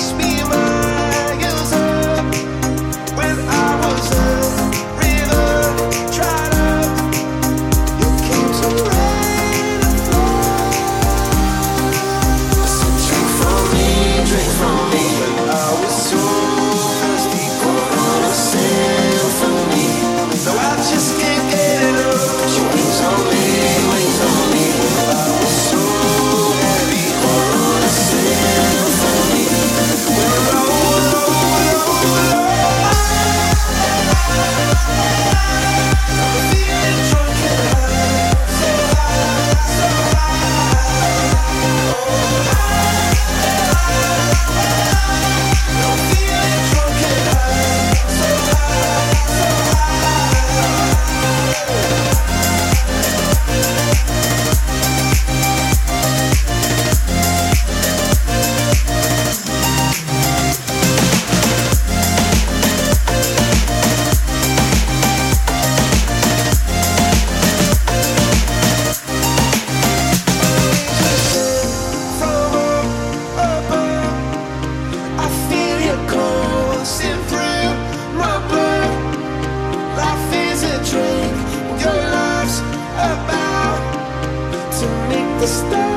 speak. The stars.